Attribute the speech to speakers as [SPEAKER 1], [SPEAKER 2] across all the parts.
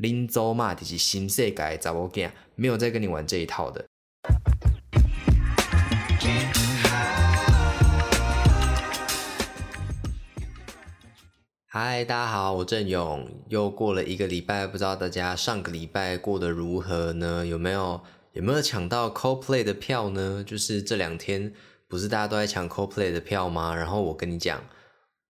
[SPEAKER 1] 林州嘛，就是新世界找我干，没有再跟你玩这一套的。嗨，大家好，我郑勇。又过了一个礼拜，不知道大家上个礼拜过得如何呢？有没有有没有抢到 CoPlay 的票呢？就是这两天不是大家都在抢 CoPlay 的票吗？然后我跟你讲，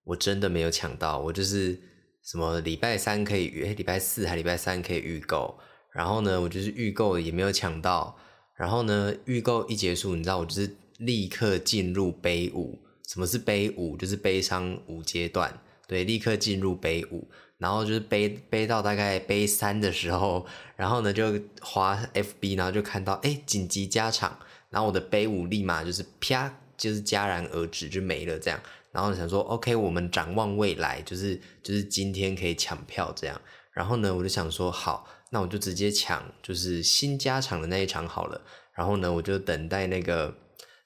[SPEAKER 1] 我真的没有抢到。我就是什么礼拜三可以预，礼拜四还礼拜三可以预购。然后呢，我就是预购也没有抢到。然后呢，预购一结束，你知道我就是立刻进入悲舞。什么是悲舞？就是悲伤五阶段。对，立刻进入杯五，然后就是杯杯到大概杯三的时候，然后呢就滑 FB，然后就看到哎紧急加场，然后我的杯五立马就是啪就是戛然而止就没了这样，然后想说 OK 我们展望未来，就是就是今天可以抢票这样，然后呢我就想说好，那我就直接抢就是新加场的那一场好了，然后呢我就等待那个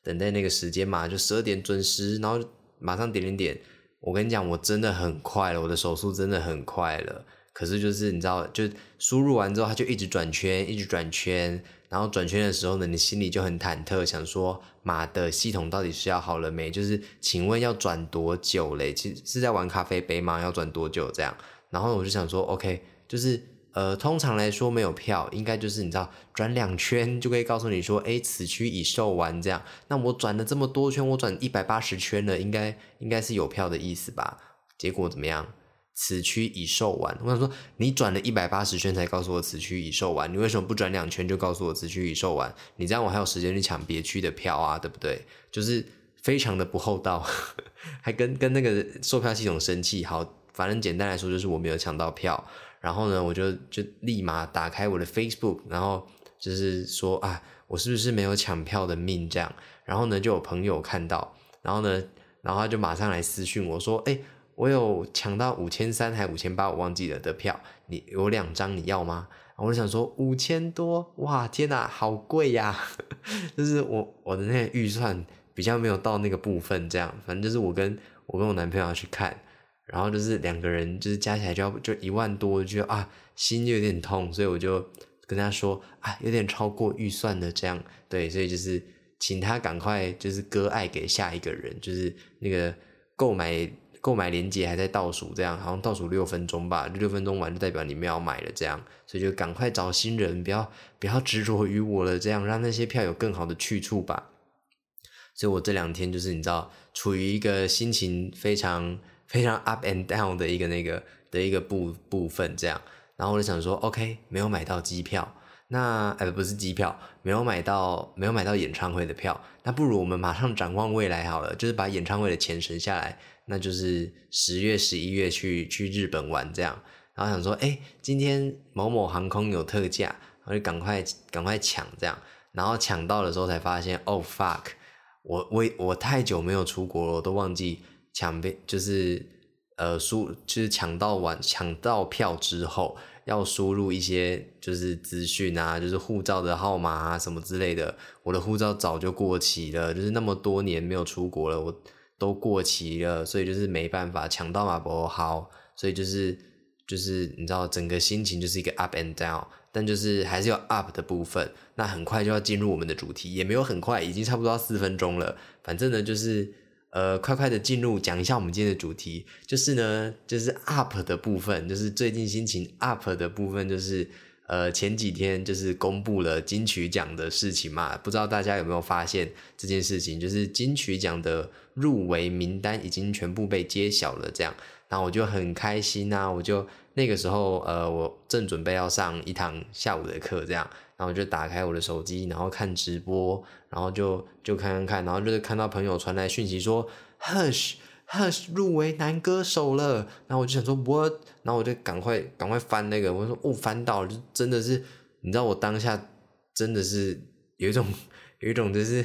[SPEAKER 1] 等待那个时间嘛，就十二点准时，然后马上点点点。我跟你讲，我真的很快了，我的手速真的很快了。可是就是你知道，就输入完之后，它就一直转圈，一直转圈。然后转圈的时候呢，你心里就很忐忑，想说妈的，系统到底是要好了没？就是请问要转多久嘞？其实是在玩咖啡杯吗？要转多久这样？然后我就想说，OK，就是。呃，通常来说没有票，应该就是你知道转两圈就可以告诉你说，哎，此区已售完这样。那我转了这么多圈，我转一百八十圈了，应该应该是有票的意思吧？结果怎么样？此区已售完。我想说，你转了一百八十圈才告诉我此区已售完，你为什么不转两圈就告诉我此区已售完？你这样我还有时间去抢别区的票啊，对不对？就是非常的不厚道，还跟跟那个售票系统生气。好，反正简单来说就是我没有抢到票。然后呢，我就就立马打开我的 Facebook，然后就是说啊，我是不是没有抢票的命这样？然后呢，就有朋友看到，然后呢，然后他就马上来私讯我说，哎，我有抢到五千三还五千八，我忘记了的票，你有两张你要吗？我就想说五千多，哇，天哪，好贵呀！就是我我的那个预算比较没有到那个部分，这样，反正就是我跟我跟我男朋友要去看。然后就是两个人，就是加起来就要就一万多，就啊心就有点痛，所以我就跟他说啊有点超过预算的这样，对，所以就是请他赶快就是割爱给下一个人，就是那个购买购买链接还在倒数，这样好像倒数六分钟吧，六分钟完就代表你们要买了这样，所以就赶快找新人，不要不要执着于我了，这样让那些票有更好的去处吧。所以我这两天就是你知道处于一个心情非常。非常 up and down 的一个那个的一个部部分，这样，然后我就想说，OK，没有买到机票，那呃不是机票，没有买到没有买到演唱会的票，那不如我们马上展望未来好了，就是把演唱会的钱省下来，那就是十月十一月去去日本玩这样，然后想说，哎，今天某某航空有特价，我就赶快赶快抢这样，然后抢到的时候才发现，Oh fuck，我我我太久没有出国了，我都忘记。抢被就是呃输就是抢到完抢到票之后要输入一些就是资讯啊，就是护照的号码啊什么之类的。我的护照早就过期了，就是那么多年没有出国了，我都过期了，所以就是没办法抢到嘛不好，所以就是就是你知道整个心情就是一个 up and down，但就是还是有 up 的部分。那很快就要进入我们的主题，也没有很快，已经差不多要四分钟了。反正呢就是。呃，快快的进入讲一下我们今天的主题，就是呢，就是 up 的部分，就是最近心情 up 的部分，就是呃前几天就是公布了金曲奖的事情嘛，不知道大家有没有发现这件事情，就是金曲奖的入围名单已经全部被揭晓了，这样，然后我就很开心啊，我就那个时候呃，我正准备要上一堂下午的课，这样。然后就打开我的手机，然后看直播，然后就就看看看，然后就是看到朋友传来讯息说，Hush 入围男歌手了，然后我就想说 What，然后我就赶快赶快翻那个，我说哦翻到了，就真的是，你知道我当下真的是有一种 有一种就是。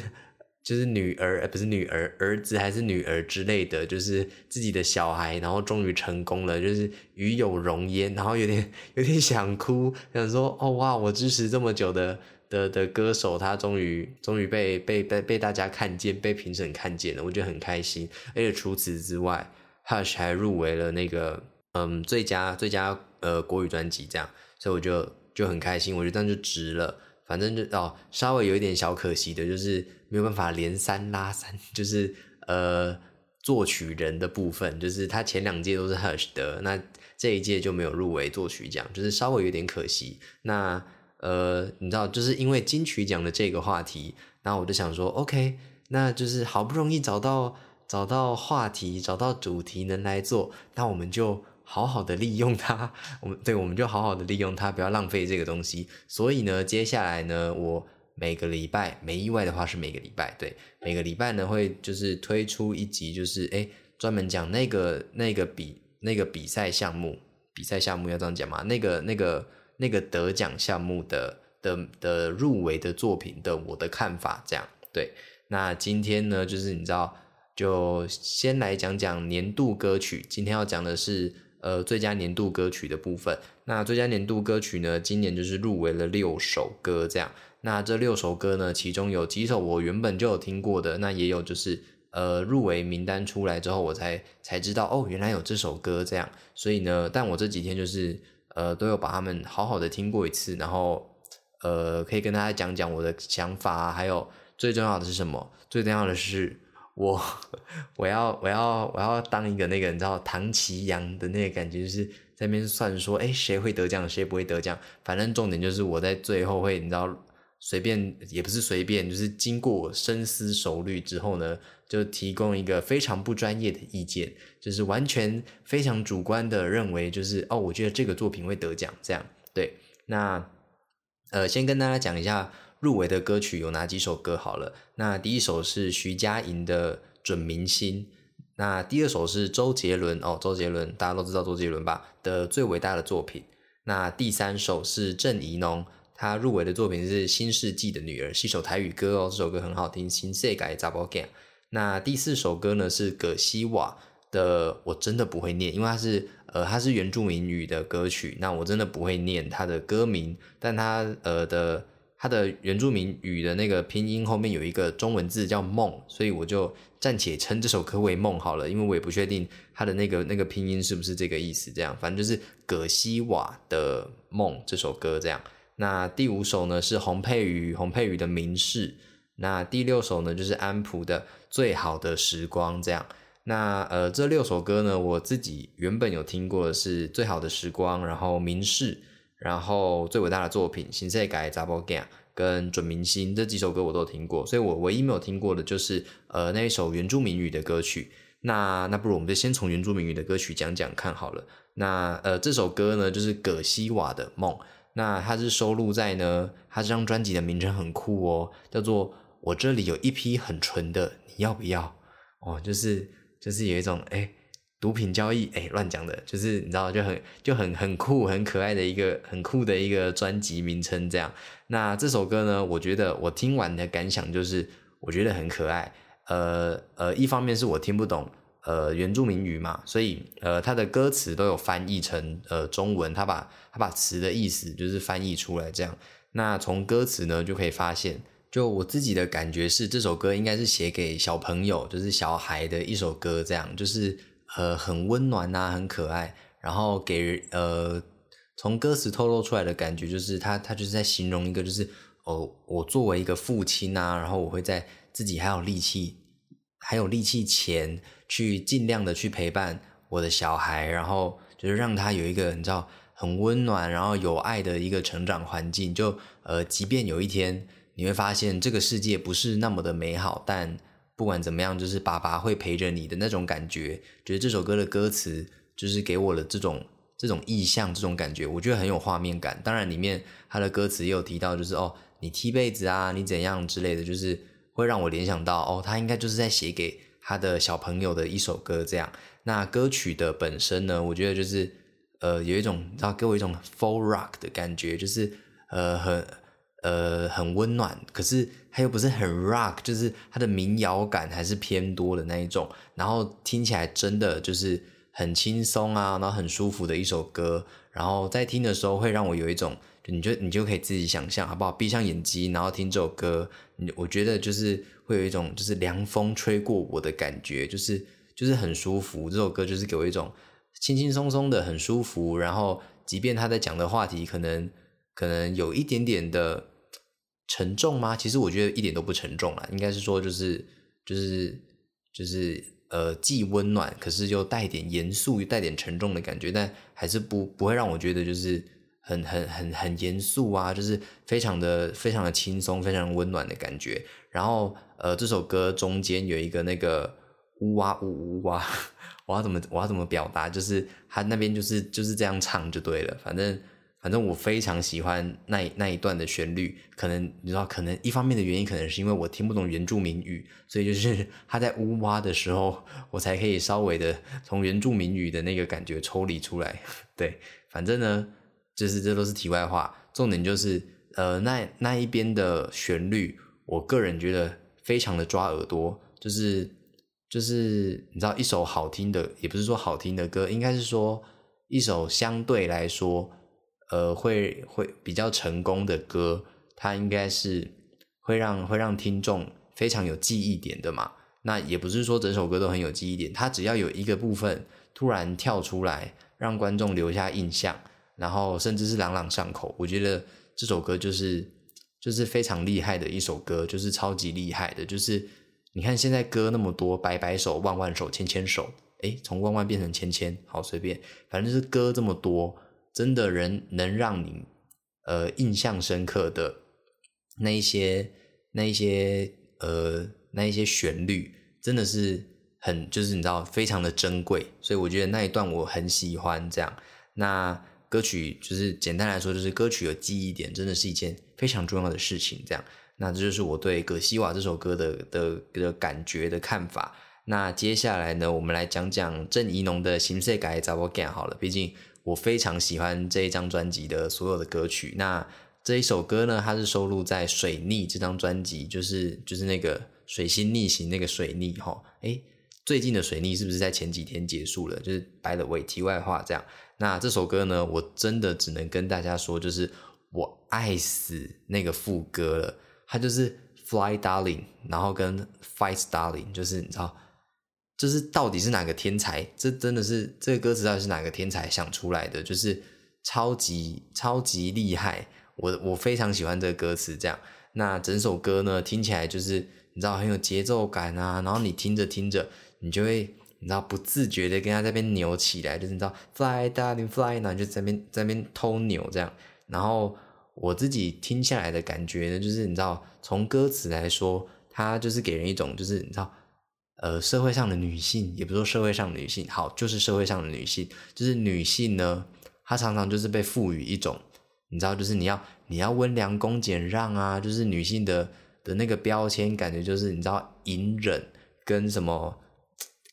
[SPEAKER 1] 就是女儿，不是女儿，儿子还是女儿之类的，就是自己的小孩，然后终于成功了，就是与有荣焉，然后有点有点想哭，想说哦哇，我支持这么久的的的歌手，他终于终于被被被被大家看见，被评审看见了，我觉得很开心。而且除此之外，Hush 还入围了那个嗯最佳最佳呃国语专辑这样，所以我就就很开心，我觉得这样就值了。反正就哦，稍微有一点小可惜的，就是没有办法连三拉三，就是呃作曲人的部分，就是他前两届都是 Hush 的，那这一届就没有入围作曲奖，就是稍微有点可惜。那呃，你知道，就是因为金曲奖的这个话题，然后我就想说，OK，那就是好不容易找到找到话题，找到主题能来做，那我们就。好好的利用它，我们对，我们就好好的利用它，不要浪费这个东西。所以呢，接下来呢，我每个礼拜，没意外的话是每个礼拜，对，每个礼拜呢会就是推出一集，就是哎，专门讲那个那个比那个比赛项目，比赛项目要这样讲嘛？那个那个那个得奖项目的的的入围的作品的我的看法，这样对。那今天呢，就是你知道，就先来讲讲年度歌曲，今天要讲的是。呃，最佳年度歌曲的部分，那最佳年度歌曲呢，今年就是入围了六首歌，这样。那这六首歌呢，其中有几首我原本就有听过的，那也有就是呃入围名单出来之后，我才才知道哦，原来有这首歌这样。所以呢，但我这几天就是呃都有把他们好好的听过一次，然后呃可以跟大家讲讲我的想法，还有最重要的是什么？最重要的是。我我要我要我要当一个那个你知道唐奇阳的那个感觉，就是在那边算说，哎，谁会得奖，谁不会得奖。反正重点就是我在最后会你知道随便也不是随便，就是经过深思熟虑之后呢，就提供一个非常不专业的意见，就是完全非常主观的认为，就是哦，我觉得这个作品会得奖，这样对。那呃，先跟大家讲一下。入围的歌曲有哪几首歌？好了，那第一首是徐佳莹的《准明星》，那第二首是周杰伦哦，周杰伦大家都知道周杰伦吧的最伟大的作品。那第三首是郑怡农，他入围的作品是《新世纪的女儿》，是一首台语歌哦，这首歌很好听，新世改杂包 game。那第四首歌呢是葛西瓦的，我真的不会念，因为它是呃它是原住民语的歌曲，那我真的不会念它的歌名，但它呃的。它的原住民语的那个拼音后面有一个中文字叫梦，所以我就暂且称这首歌为梦好了，因为我也不确定它的那个那个拼音是不是这个意思。这样，反正就是葛西瓦的梦这首歌这样。那第五首呢是洪佩瑜，洪佩瑜的名士。那第六首呢就是安普的最好的时光这样。那呃这六首歌呢，我自己原本有听过的是最好的时光，然后名士。然后最伟大的作品《新世改》《Double Game》跟《准明星》这几首歌我都听过，所以我唯一没有听过的就是呃那一首原住民语的歌曲。那那不如我们就先从原住民语的歌曲讲讲看好了。那呃这首歌呢就是葛西瓦的梦，那它是收录在呢它这张专辑的名称很酷哦，叫做我这里有一批很纯的，你要不要？哦，就是就是有一种哎。毒品交易，哎，乱讲的，就是你知道，就很就很很酷、很可爱的一个很酷的一个专辑名称，这样。那这首歌呢，我觉得我听完的感想就是，我觉得很可爱。呃呃，一方面是我听不懂呃原住民语嘛，所以呃它的歌词都有翻译成呃中文，他把他把词的意思就是翻译出来这样。那从歌词呢就可以发现，就我自己的感觉是，这首歌应该是写给小朋友，就是小孩的一首歌，这样就是。呃，很温暖呐，很可爱，然后给呃，从歌词透露出来的感觉就是他他就是在形容一个就是哦，我作为一个父亲呐，然后我会在自己还有力气还有力气前去尽量的去陪伴我的小孩，然后就是让他有一个你知道很温暖然后有爱的一个成长环境，就呃，即便有一天你会发现这个世界不是那么的美好，但。不管怎么样，就是爸爸会陪着你的那种感觉。觉得这首歌的歌词就是给我了这种这种意象，这种感觉，我觉得很有画面感。当然，里面他的歌词也有提到，就是哦，你踢被子啊，你怎样之类的，就是会让我联想到哦，他应该就是在写给他的小朋友的一首歌。这样，那歌曲的本身呢，我觉得就是呃，有一种知道给我一种 full rock 的感觉，就是呃很。呃，很温暖，可是它又不是很 rock，就是它的民谣感还是偏多的那一种，然后听起来真的就是很轻松啊，然后很舒服的一首歌，然后在听的时候会让我有一种，你就你就可以自己想象好不好？闭上眼睛，然后听这首歌，我觉得就是会有一种就是凉风吹过我的感觉，就是就是很舒服。这首歌就是给我一种轻轻松松的很舒服，然后。即便他在讲的话题可能可能有一点点的沉重吗？其实我觉得一点都不沉重了，应该是说就是就是就是呃，既温暖，可是又带点严肃、又带点沉重的感觉，但还是不不会让我觉得就是很很很很严肃啊，就是非常的非常的轻松、非常温暖的感觉。然后呃，这首歌中间有一个那个呜哇呜呜哇。我要怎么我要怎么表达？就是他那边就是就是这样唱就对了。反正反正我非常喜欢那那一段的旋律。可能你知道，可能一方面的原因，可能是因为我听不懂原住民语，所以就是 他在呜哇的时候，我才可以稍微的从原住民语的那个感觉抽离出来。对，反正呢，就是这都是题外话。重点就是呃，那那一边的旋律，我个人觉得非常的抓耳朵，就是。就是你知道，一首好听的，也不是说好听的歌，应该是说一首相对来说，呃，会会比较成功的歌，它应该是会让会让听众非常有记忆点的嘛。那也不是说整首歌都很有记忆点，它只要有一个部分突然跳出来，让观众留下印象，然后甚至是朗朗上口，我觉得这首歌就是就是非常厉害的一首歌，就是超级厉害的，就是。你看现在歌那么多，百百首、万万首、千千首，哎，从万万变成千千，好随便，反正就是歌这么多，真的人能让你呃印象深刻的那一些、那一些呃那一些旋律，真的是很就是你知道非常的珍贵，所以我觉得那一段我很喜欢这样。那歌曲就是简单来说，就是歌曲有记忆点，真的是一件非常重要的事情，这样。那这就是我对《葛西瓦》这首歌的的的感觉的看法。那接下来呢，我们来讲讲郑怡农的《新色改找我干》好了。毕竟我非常喜欢这一张专辑的所有的歌曲。那这一首歌呢，它是收录在《水逆》这张专辑，就是就是那个水星逆行那个水逆哈。诶，最近的水逆是不是在前几天结束了？就是白了尾题外话这样。那这首歌呢，我真的只能跟大家说，就是我爱死那个副歌了。它就是 Fly Darling，然后跟 Fight Darling，就是你知道，就是到底是哪个天才？这真的是这个歌词到底是哪个天才想出来的？就是超级超级厉害！我我非常喜欢这个歌词，这样。那整首歌呢，听起来就是你知道很有节奏感啊，然后你听着听着，你就会你知道不自觉的跟他这边扭起来，就是你知道 Fly Darling Fly，然后就在边在边偷扭这样，然后。我自己听下来的感觉呢，就是你知道，从歌词来说，它就是给人一种，就是你知道，呃，社会上的女性，也不说社会上的女性，好，就是社会上的女性，就是女性呢，她常常就是被赋予一种，你知道，就是你要你要温良恭俭让啊，就是女性的的那个标签，感觉就是你知道，隐忍跟什么，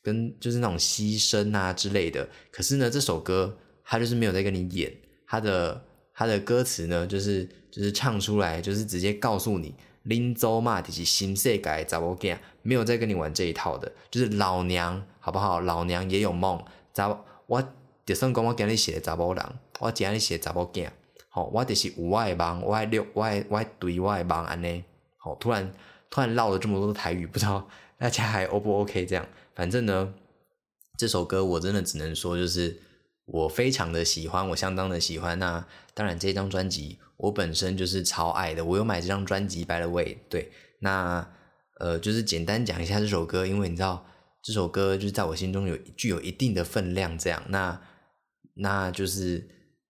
[SPEAKER 1] 跟就是那种牺牲啊之类的。可是呢，这首歌它就是没有在跟你演，它的。他的歌词呢，就是就是唱出来，就是直接告诉你，林州嘛，就是新世界找我干，没有在跟你玩这一套的，就是老娘好不好？老娘也有梦，找我就算讲我今日写查某人，我今日写查某囝，好，我就是有我的梦，我爱六，我爱我爱对我的梦安尼，好，突然突然唠了这么多台语，不知道大家还 O 不 OK？这样，反正呢，这首歌我真的只能说就是。我非常的喜欢，我相当的喜欢。那当然，这张专辑我本身就是超爱的。我有买这张专辑，By the way，对。那呃，就是简单讲一下这首歌，因为你知道这首歌就是在我心中有具有一定的分量，这样。那那就是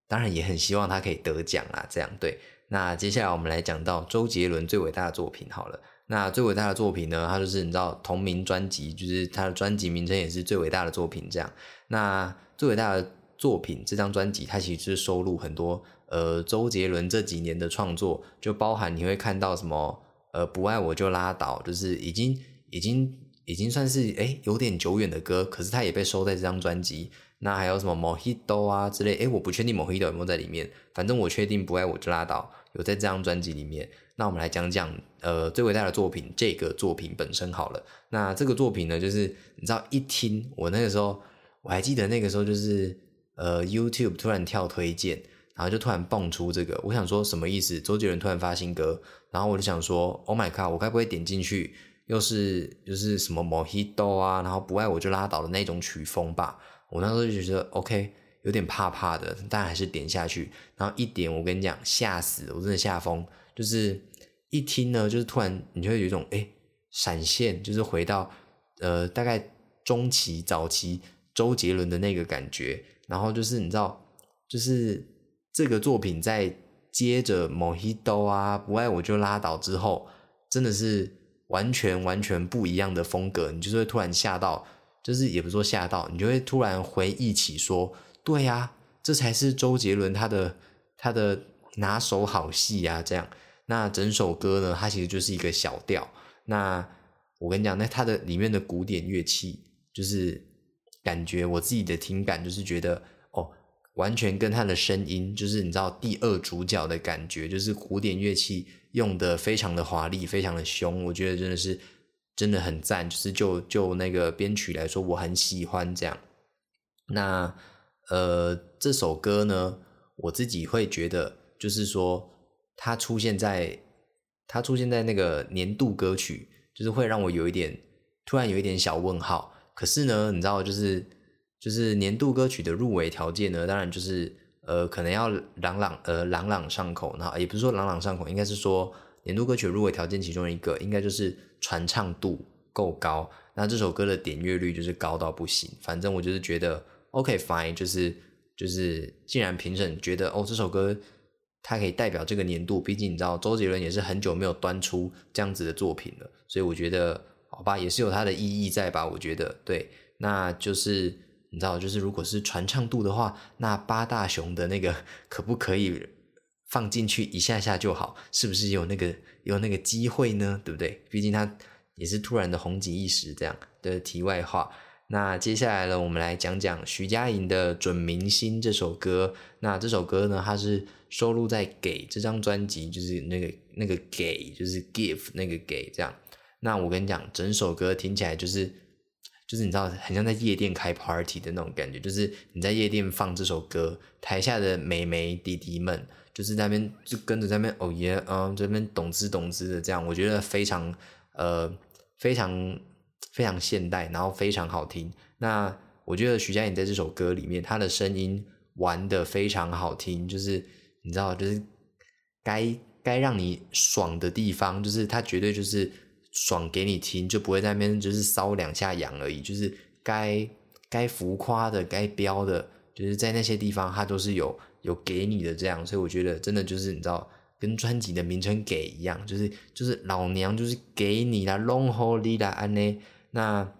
[SPEAKER 1] 当然也很希望他可以得奖啊，这样对。那接下来我们来讲到周杰伦最伟大的作品好了。那最伟大的作品呢，它就是你知道同名专辑，就是他的专辑名称也是最伟大的作品，这样。那最伟大的。作品这张专辑，它其实是收录很多呃周杰伦这几年的创作，就包含你会看到什么呃不爱我就拉倒，就是已经已经已经算是哎有点久远的歌，可是它也被收在这张专辑。那还有什么 Mojito 啊之类，哎我不确定 Mojito 有没有在里面，反正我确定不爱我就拉倒有在这张专辑里面。那我们来讲讲呃最伟大的作品这个作品本身好了。那这个作品呢，就是你知道一听我那个时候我还记得那个时候就是。呃，YouTube 突然跳推荐，然后就突然蹦出这个，我想说什么意思？周杰伦突然发新歌，然后我就想说，Oh my god，我该不会点进去又是就是什么 Mojito 啊，然后不爱我就拉倒的那种曲风吧？我那时候就觉得 OK，有点怕怕的，但还是点下去。然后一点，我跟你讲，吓死我，真的吓疯。就是一听呢，就是突然你就会有一种哎闪现，就是回到呃大概中期早期周杰伦的那个感觉。然后就是你知道，就是这个作品在接着《Mojito》啊，《不爱我就拉倒》之后，真的是完全完全不一样的风格。你就是会突然吓到，就是也不说吓到，你就会突然回忆起说，对呀，这才是周杰伦他的他的拿手好戏呀。这样，那整首歌呢，它其实就是一个小调。那我跟你讲，那它的里面的古典乐器就是。感觉我自己的听感就是觉得哦，完全跟他的声音，就是你知道第二主角的感觉，就是古典乐器用的非常的华丽，非常的凶，我觉得真的是真的很赞。就是就就那个编曲来说，我很喜欢这样。那呃，这首歌呢，我自己会觉得，就是说它出现在它出现在那个年度歌曲，就是会让我有一点突然有一点小问号。可是呢，你知道，就是就是年度歌曲的入围条件呢，当然就是呃，可能要朗朗呃朗朗上口，然后也不是说朗朗上口，应该是说年度歌曲入围条件其中一个，应该就是传唱度够高。那这首歌的点阅率就是高到不行。反正我就是觉得 OK fine，就是就是既然评审觉得哦这首歌它可以代表这个年度，毕竟你知道周杰伦也是很久没有端出这样子的作品了，所以我觉得。好吧，也是有它的意义在吧？我觉得对，那就是你知道，就是如果是传唱度的话，那八大熊的那个 可不可以放进去一下下就好？是不是有那个有那个机会呢？对不对？毕竟它也是突然的红极一时这样的题外话。那接下来呢，我们来讲讲徐佳莹的《准明星》这首歌。那这首歌呢，它是收录在《给》这张专辑，就是那个那个给，就是 give 那个给这样。那我跟你讲，整首歌听起来就是，就是你知道，很像在夜店开 party 的那种感觉。就是你在夜店放这首歌，台下的美眉弟弟们就是那边就跟着在那边哦耶，嗯，这边懂之懂之的这样，我觉得非常呃非常非常现代，然后非常好听。那我觉得徐佳莹在这首歌里面，她的声音玩的非常好听，就是你知道，就是该该让你爽的地方，就是他绝对就是。爽给你听，就不会在那边就是搔两下痒而已。就是该该浮夸的、该飙的，就是在那些地方，他都是有有给你的这样。所以我觉得真的就是你知道，跟专辑的名称给一样，就是就是老娘就是给你啦，Long Holy 啦安呢。那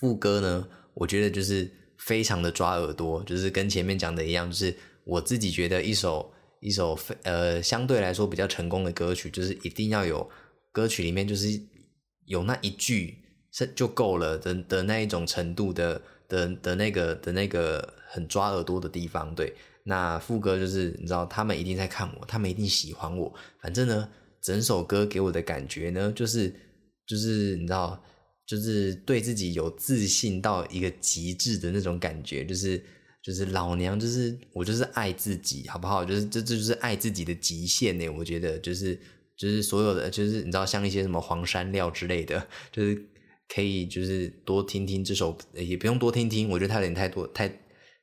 [SPEAKER 1] 副歌呢，我觉得就是非常的抓耳朵，就是跟前面讲的一样，就是我自己觉得一首一首非呃相对来说比较成功的歌曲，就是一定要有。歌曲里面就是有那一句是就够了的的那一种程度的的的那个的那个很抓耳朵的地方，对。那副歌就是你知道他们一定在看我，他们一定喜欢我。反正呢，整首歌给我的感觉呢，就是就是你知道，就是对自己有自信到一个极致的那种感觉，就是就是老娘就是我就是爱自己，好不好？就是这这就是爱自己的极限呢。我觉得就是。就是所有的，就是你知道，像一些什么黄山料之类的，就是可以，就是多听听这首，也不用多听听，我觉得他有点太多，太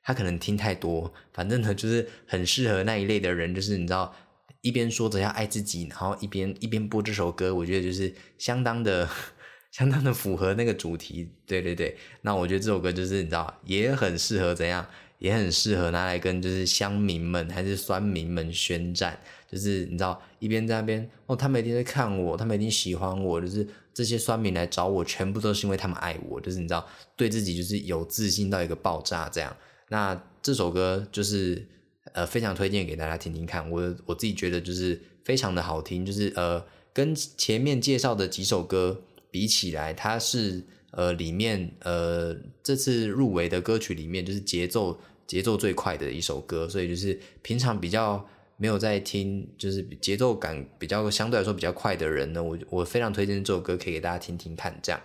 [SPEAKER 1] 他可能听太多。反正呢，就是很适合那一类的人，就是你知道，一边说着要爱自己，然后一边一边播这首歌，我觉得就是相当的、相当的符合那个主题。对对对，那我觉得这首歌就是你知道，也很适合怎样，也很适合拿来跟就是乡民们还是酸民们宣战。就是你知道，一边在那边哦，他们一定在看我，他们一定喜欢我。就是这些酸民来找我，全部都是因为他们爱我。就是你知道，对自己就是有自信到一个爆炸这样。那这首歌就是呃，非常推荐给大家听听看。我我自己觉得就是非常的好听。就是呃，跟前面介绍的几首歌比起来，它是呃里面呃这次入围的歌曲里面就是节奏节奏最快的一首歌。所以就是平常比较。没有在听，就是节奏感比较相对来说比较快的人呢，我我非常推荐这首歌，可以给大家听听看。这样，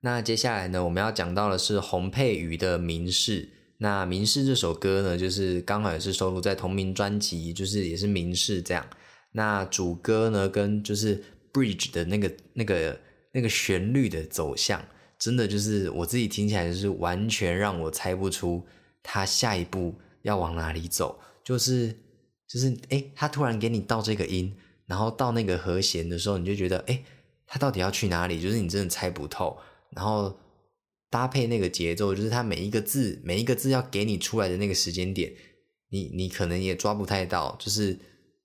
[SPEAKER 1] 那接下来呢，我们要讲到的是洪佩瑜的《明示》。那《明示》这首歌呢，就是刚好也是收录在同名专辑，就是也是《明示》这样。那主歌呢，跟就是 Bridge 的那个那个那个旋律的走向，真的就是我自己听起来就是完全让我猜不出他下一步要往哪里走，就是就是哎，他突然给你到这个音，然后到那个和弦的时候，你就觉得哎，他到底要去哪里？就是你真的猜不透。然后搭配那个节奏，就是他每一个字每一个字要给你出来的那个时间点，你你可能也抓不太到。就是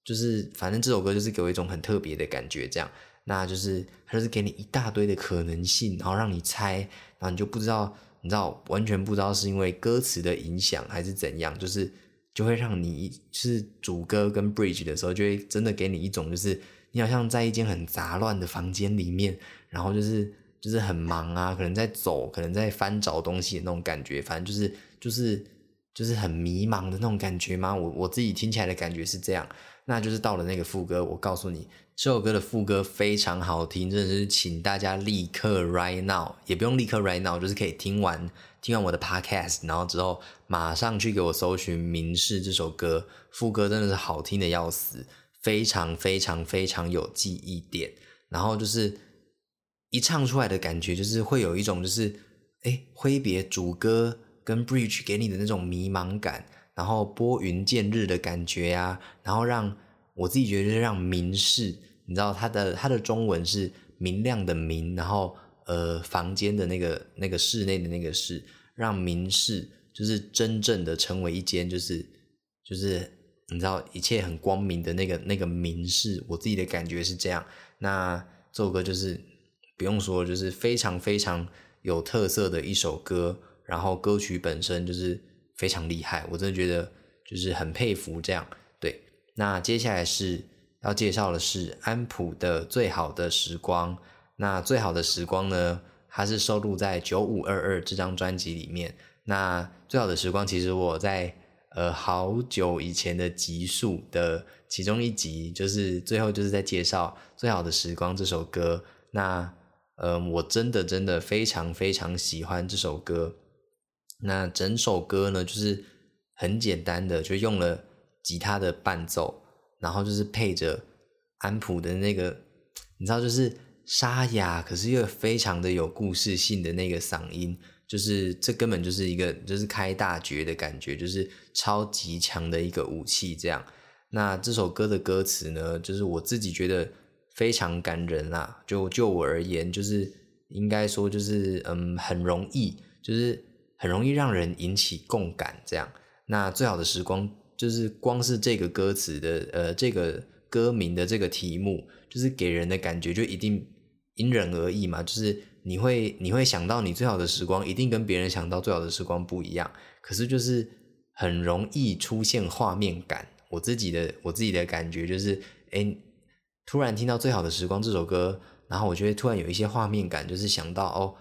[SPEAKER 1] 就是反正这首歌就是给我一种很特别的感觉，这样。那就是他就是给你一大堆的可能性，然后让你猜，然后你就不知道。你知道完全不知道是因为歌词的影响还是怎样，就是就会让你是主歌跟 bridge 的时候，就会真的给你一种就是你好像在一间很杂乱的房间里面，然后就是就是很忙啊，可能在走，可能在翻找东西的那种感觉，反正就是就是就是很迷茫的那种感觉吗？我我自己听起来的感觉是这样。那就是到了那个副歌，我告诉你，这首歌的副歌非常好听，真的是请大家立刻 right now，也不用立刻 right now，就是可以听完听完我的 podcast，然后之后马上去给我搜寻《明示》这首歌，副歌真的是好听的要死，非常非常非常有记忆点，然后就是一唱出来的感觉，就是会有一种就是哎挥别主歌跟 bridge 给你的那种迷茫感。然后拨云见日的感觉呀，然后让我自己觉得就是让明示，你知道它的它的中文是明亮的明，然后呃房间的那个那个室内的那个室，让明示就是真正的成为一间就是就是你知道一切很光明的那个那个明示，我自己的感觉是这样。那这首歌就是不用说，就是非常非常有特色的一首歌，然后歌曲本身就是。非常厉害，我真的觉得就是很佩服这样。对，那接下来是要介绍的是安普的最好的时光。那最好的时光呢，它是收录在九五二二这张专辑里面。那最好的时光，其实我在呃好久以前的集数的其中一集，就是最后就是在介绍最好的时光这首歌。那嗯，我真的真的非常非常喜欢这首歌。那整首歌呢，就是很简单的，就用了吉他的伴奏，然后就是配着安普的那个，你知道，就是沙哑，可是又非常的有故事性的那个嗓音，就是这根本就是一个就是开大绝的感觉，就是超级强的一个武器。这样，那这首歌的歌词呢，就是我自己觉得非常感人啦。就就我而言，就是应该说，就是嗯，很容易，就是。很容易让人引起共感，这样。那最好的时光就是光是这个歌词的，呃，这个歌名的这个题目，就是给人的感觉就一定因人而异嘛。就是你会你会想到你最好的时光，一定跟别人想到最好的时光不一样。可是就是很容易出现画面感。我自己的我自己的感觉就是，哎，突然听到最好的时光这首歌，然后我觉得突然有一些画面感，就是想到哦，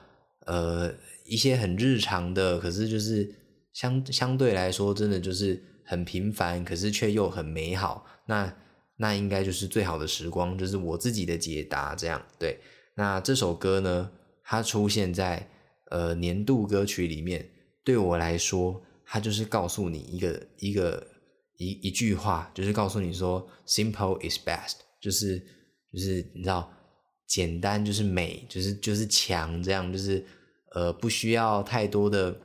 [SPEAKER 1] 呃。一些很日常的，可是就是相相对来说，真的就是很平凡，可是却又很美好。那那应该就是最好的时光，就是我自己的解答。这样对。那这首歌呢，它出现在呃年度歌曲里面，对我来说，它就是告诉你一个一个一一句话，就是告诉你说，simple is best，就是就是你知道，简单就是美，就是就是强，这样就是。呃，不需要太多的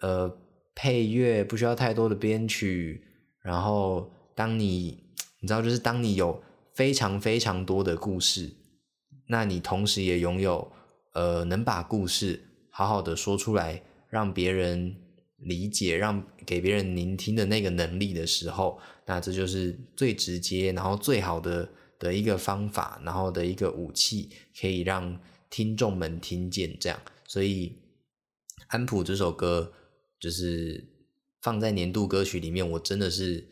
[SPEAKER 1] 呃配乐，不需要太多的编曲。然后，当你你知道，就是当你有非常非常多的故事，那你同时也拥有呃能把故事好好的说出来，让别人理解，让给别人聆听的那个能力的时候，那这就是最直接，然后最好的的一个方法，然后的一个武器，可以让听众们听见这样。所以，安普这首歌就是放在年度歌曲里面，我真的是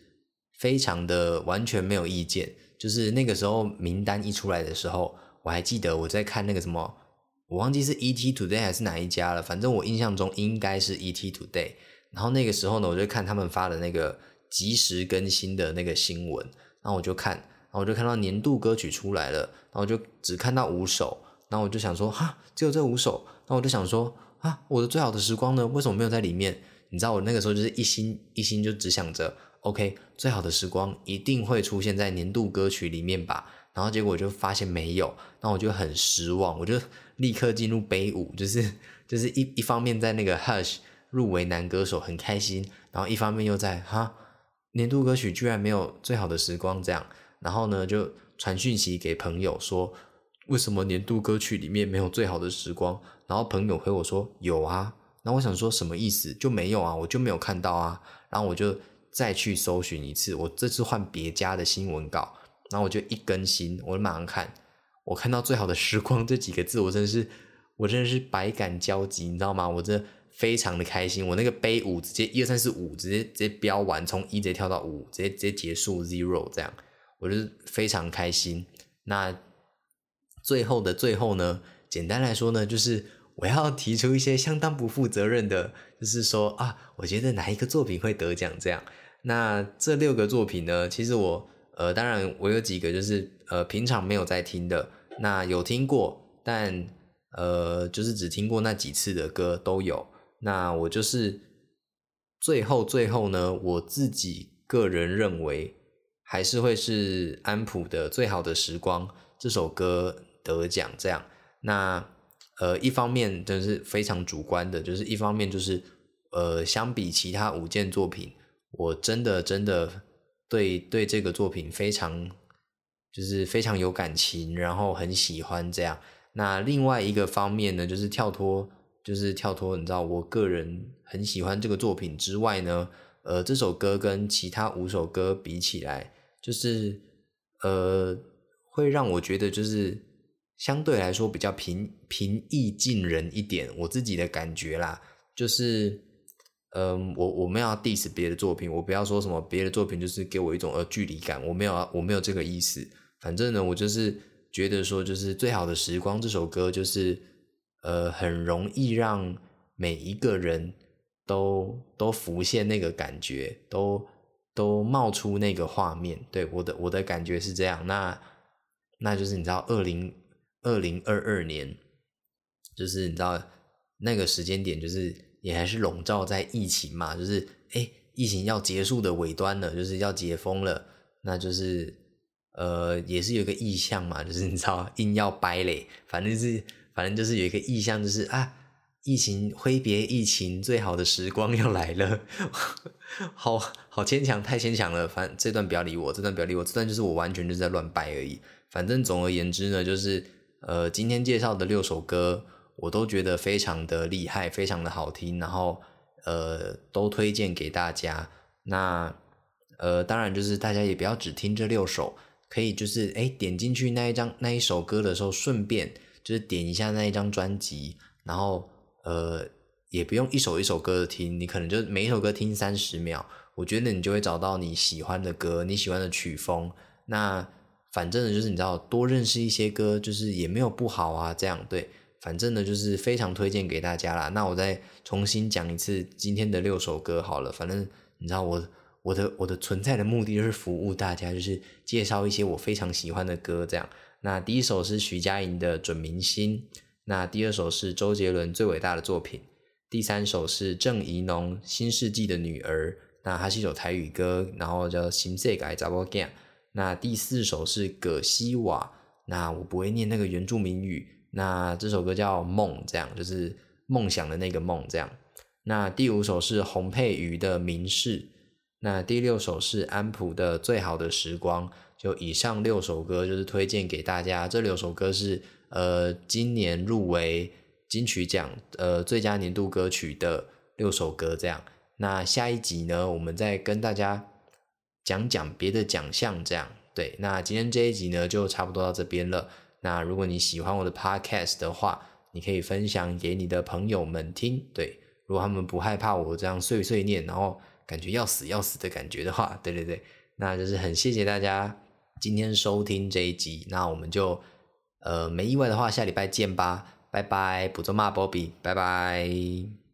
[SPEAKER 1] 非常的完全没有意见。就是那个时候名单一出来的时候，我还记得我在看那个什么，我忘记是 ET Today 还是哪一家了，反正我印象中应该是 ET Today。然后那个时候呢，我就看他们发的那个即时更新的那个新闻，然后我就看，然后我就看到年度歌曲出来了，然后我就只看到五首，然后我就想说，哈，只有这五首。那我就想说啊，我的最好的时光呢？为什么没有在里面？你知道我那个时候就是一心一心就只想着，OK，最好的时光一定会出现在年度歌曲里面吧。然后结果就发现没有，那我就很失望，我就立刻进入悲舞，就是就是一一方面在那个 Hush 入围男歌手很开心，然后一方面又在哈年度歌曲居然没有最好的时光这样，然后呢就传讯息给朋友说为什么年度歌曲里面没有最好的时光？然后朋友回我说有啊，那我想说什么意思？就没有啊，我就没有看到啊，然后我就再去搜寻一次，我这次换别家的新闻稿，然后我就一更新，我就马上看，我看到最好的时光这几个字，我真的是。我真的是百感交集，你知道吗？我真的非常的开心。我那个杯五直接一二三四五直接直接标完，从一直接跳到五，直接直接结束 zero 这样，我就非常开心。那最后的最后呢，简单来说呢，就是我要提出一些相当不负责任的，就是说啊，我觉得哪一个作品会得奖这样。那这六个作品呢，其实我呃，当然我有几个就是呃平常没有在听的，那有听过，但。呃，就是只听过那几次的歌都有。那我就是最后最后呢，我自己个人认为还是会是安普的《最好的时光》这首歌得奖。这样，那呃，一方面就是非常主观的，就是一方面就是呃，相比其他五件作品，我真的真的对对这个作品非常就是非常有感情，然后很喜欢这样。那另外一个方面呢，就是跳脱，就是跳脱。你知道，我个人很喜欢这个作品之外呢，呃，这首歌跟其他五首歌比起来，就是呃，会让我觉得就是相对来说比较平平易近人一点。我自己的感觉啦，就是，嗯，我我们要 diss 别的作品，我不要说什么别的作品就是给我一种呃距离感，我没有我没有这个意思。反正呢，我就是。觉得说就是最好的时光这首歌，就是呃很容易让每一个人都都浮现那个感觉，都都冒出那个画面。对我的我的感觉是这样。那那就是你知道，二零二零二二年，就是你知道那个时间点，就是也还是笼罩在疫情嘛，就是哎疫情要结束的尾端了，就是要解封了，那就是。呃，也是有一个意向嘛，就是你知道，硬要掰嘞，反正是，反正就是有一个意向，就是啊，疫情挥别疫情，最好的时光要来了，好好牵强，太牵强了。反这段不要理我，这段不要理我，这段就是我完全就是在乱掰而已。反正总而言之呢，就是呃，今天介绍的六首歌，我都觉得非常的厉害，非常的好听，然后呃，都推荐给大家。那呃，当然就是大家也不要只听这六首。可以就是哎，点进去那一张那一首歌的时候，顺便就是点一下那一张专辑，然后呃，也不用一首一首歌的听，你可能就每一首歌听三十秒，我觉得你就会找到你喜欢的歌，你喜欢的曲风。那反正呢，就是你知道多认识一些歌，就是也没有不好啊。这样对，反正呢就是非常推荐给大家啦。那我再重新讲一次今天的六首歌好了，反正你知道我。我的我的存在的目的就是服务大家，就是介绍一些我非常喜欢的歌。这样，那第一首是徐佳莹的《准明星》，那第二首是周杰伦最伟大的作品，第三首是郑怡农《新世纪的女儿》，那它是一首台语歌，然后叫《新世界查某囝》。那第四首是葛西瓦，那我不会念那个原住民语，那这首歌叫《梦》，这样就是梦想的那个梦。这样，那第五首是洪佩瑜的《明示》。那第六首是安普的最好的时光，就以上六首歌就是推荐给大家。这六首歌是呃今年入围金曲奖呃最佳年度歌曲的六首歌。这样，那下一集呢，我们再跟大家讲讲别的奖项。这样，对，那今天这一集呢就差不多到这边了。那如果你喜欢我的 podcast 的话，你可以分享给你的朋友们听。对，如果他们不害怕我这样碎碎念，然后。感觉要死要死的感觉的话，对对对，那就是很谢谢大家今天收听这一集，那我们就呃没意外的话，下礼拜见吧，拜拜，不做骂波比，拜拜。